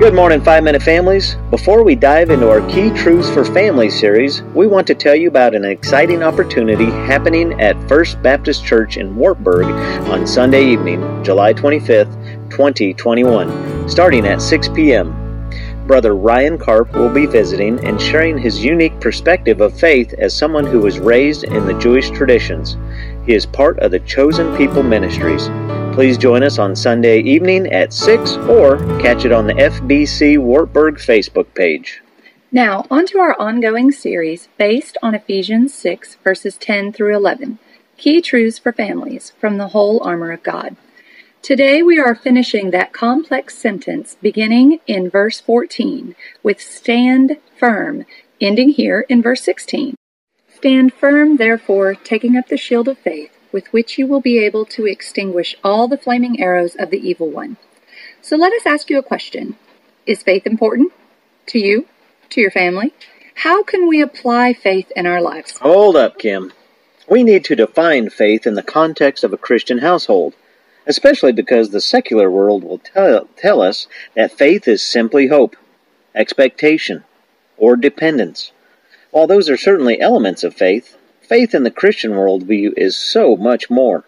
Good morning, Five Minute Families. Before we dive into our Key Truths for Families series, we want to tell you about an exciting opportunity happening at First Baptist Church in Wartburg on Sunday evening, July 25th, 2021, starting at 6 p.m. Brother Ryan Karp will be visiting and sharing his unique perspective of faith as someone who was raised in the Jewish traditions. He is part of the Chosen People Ministries. Please join us on Sunday evening at 6 or catch it on the FBC Wartburg Facebook page. Now, on to our ongoing series based on Ephesians 6, verses 10 through 11 Key Truths for Families from the Whole Armor of God. Today we are finishing that complex sentence beginning in verse 14 with stand firm, ending here in verse 16. Stand firm, therefore, taking up the shield of faith with which you will be able to extinguish all the flaming arrows of the evil one. So let us ask you a question Is faith important to you, to your family? How can we apply faith in our lives? Hold up, Kim. We need to define faith in the context of a Christian household, especially because the secular world will tell, tell us that faith is simply hope, expectation, or dependence. While those are certainly elements of faith, Faith in the Christian worldview is so much more.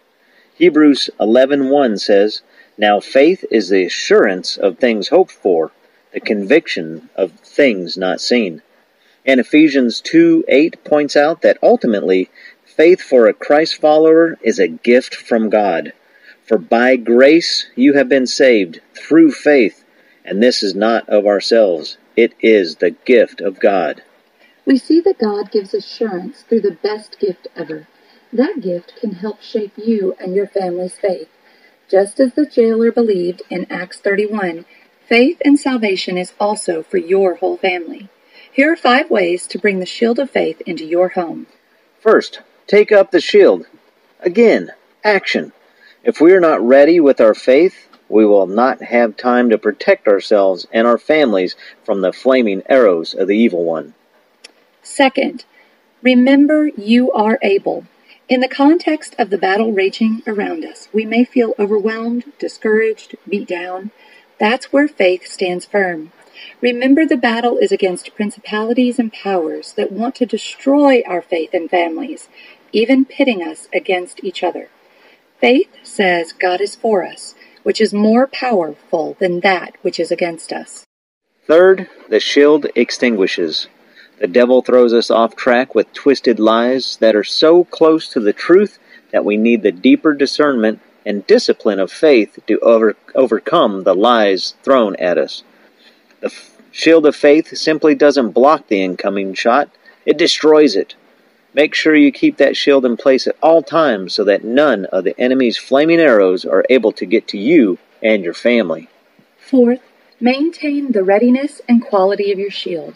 Hebrews 11:1 says, "Now faith is the assurance of things hoped for, the conviction of things not seen." And Ephesians 2:8 points out that ultimately faith for a Christ follower is a gift from God. For by grace you have been saved through faith, and this is not of ourselves, it is the gift of God. We see that God gives assurance through the best gift ever. That gift can help shape you and your family's faith. Just as the jailer believed in Acts 31, faith and salvation is also for your whole family. Here are five ways to bring the shield of faith into your home. First, take up the shield. Again, action. If we are not ready with our faith, we will not have time to protect ourselves and our families from the flaming arrows of the evil one. Second, remember you are able. In the context of the battle raging around us, we may feel overwhelmed, discouraged, beat down. That's where faith stands firm. Remember the battle is against principalities and powers that want to destroy our faith and families, even pitting us against each other. Faith says God is for us, which is more powerful than that which is against us. Third, the shield extinguishes. The devil throws us off track with twisted lies that are so close to the truth that we need the deeper discernment and discipline of faith to over, overcome the lies thrown at us. The f- shield of faith simply doesn't block the incoming shot, it destroys it. Make sure you keep that shield in place at all times so that none of the enemy's flaming arrows are able to get to you and your family. Fourth, maintain the readiness and quality of your shield.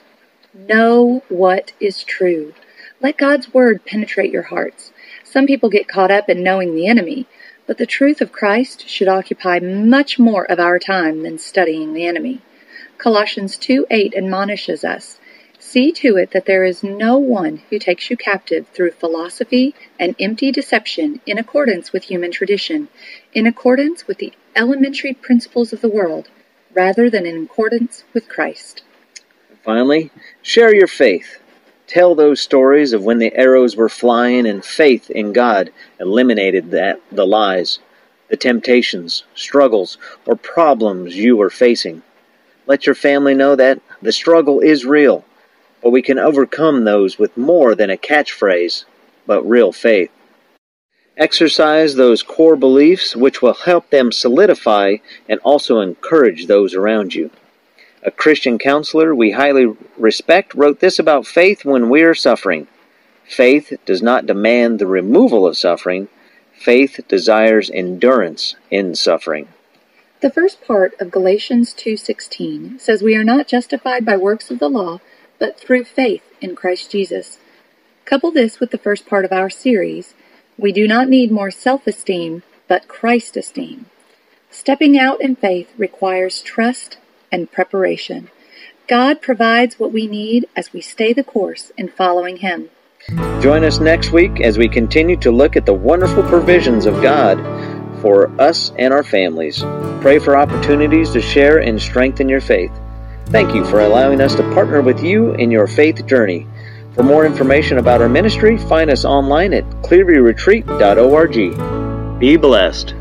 Know what is true. Let God's word penetrate your hearts. Some people get caught up in knowing the enemy, but the truth of Christ should occupy much more of our time than studying the enemy. Colossians 2 8 admonishes us See to it that there is no one who takes you captive through philosophy and empty deception in accordance with human tradition, in accordance with the elementary principles of the world, rather than in accordance with Christ. Finally, share your faith. Tell those stories of when the arrows were flying and faith in God eliminated that, the lies, the temptations, struggles, or problems you were facing. Let your family know that the struggle is real, but we can overcome those with more than a catchphrase, but real faith. Exercise those core beliefs which will help them solidify and also encourage those around you. A Christian counselor we highly respect wrote this about faith when we are suffering. Faith does not demand the removal of suffering. Faith desires endurance in suffering. The first part of Galatians 2:16 says we are not justified by works of the law, but through faith in Christ Jesus. Couple this with the first part of our series, we do not need more self-esteem, but Christ esteem. Stepping out in faith requires trust and preparation. God provides what we need as we stay the course in following Him. Join us next week as we continue to look at the wonderful provisions of God for us and our families. Pray for opportunities to share and strengthen your faith. Thank you for allowing us to partner with you in your faith journey. For more information about our ministry, find us online at clearviewretreat.org. Be blessed.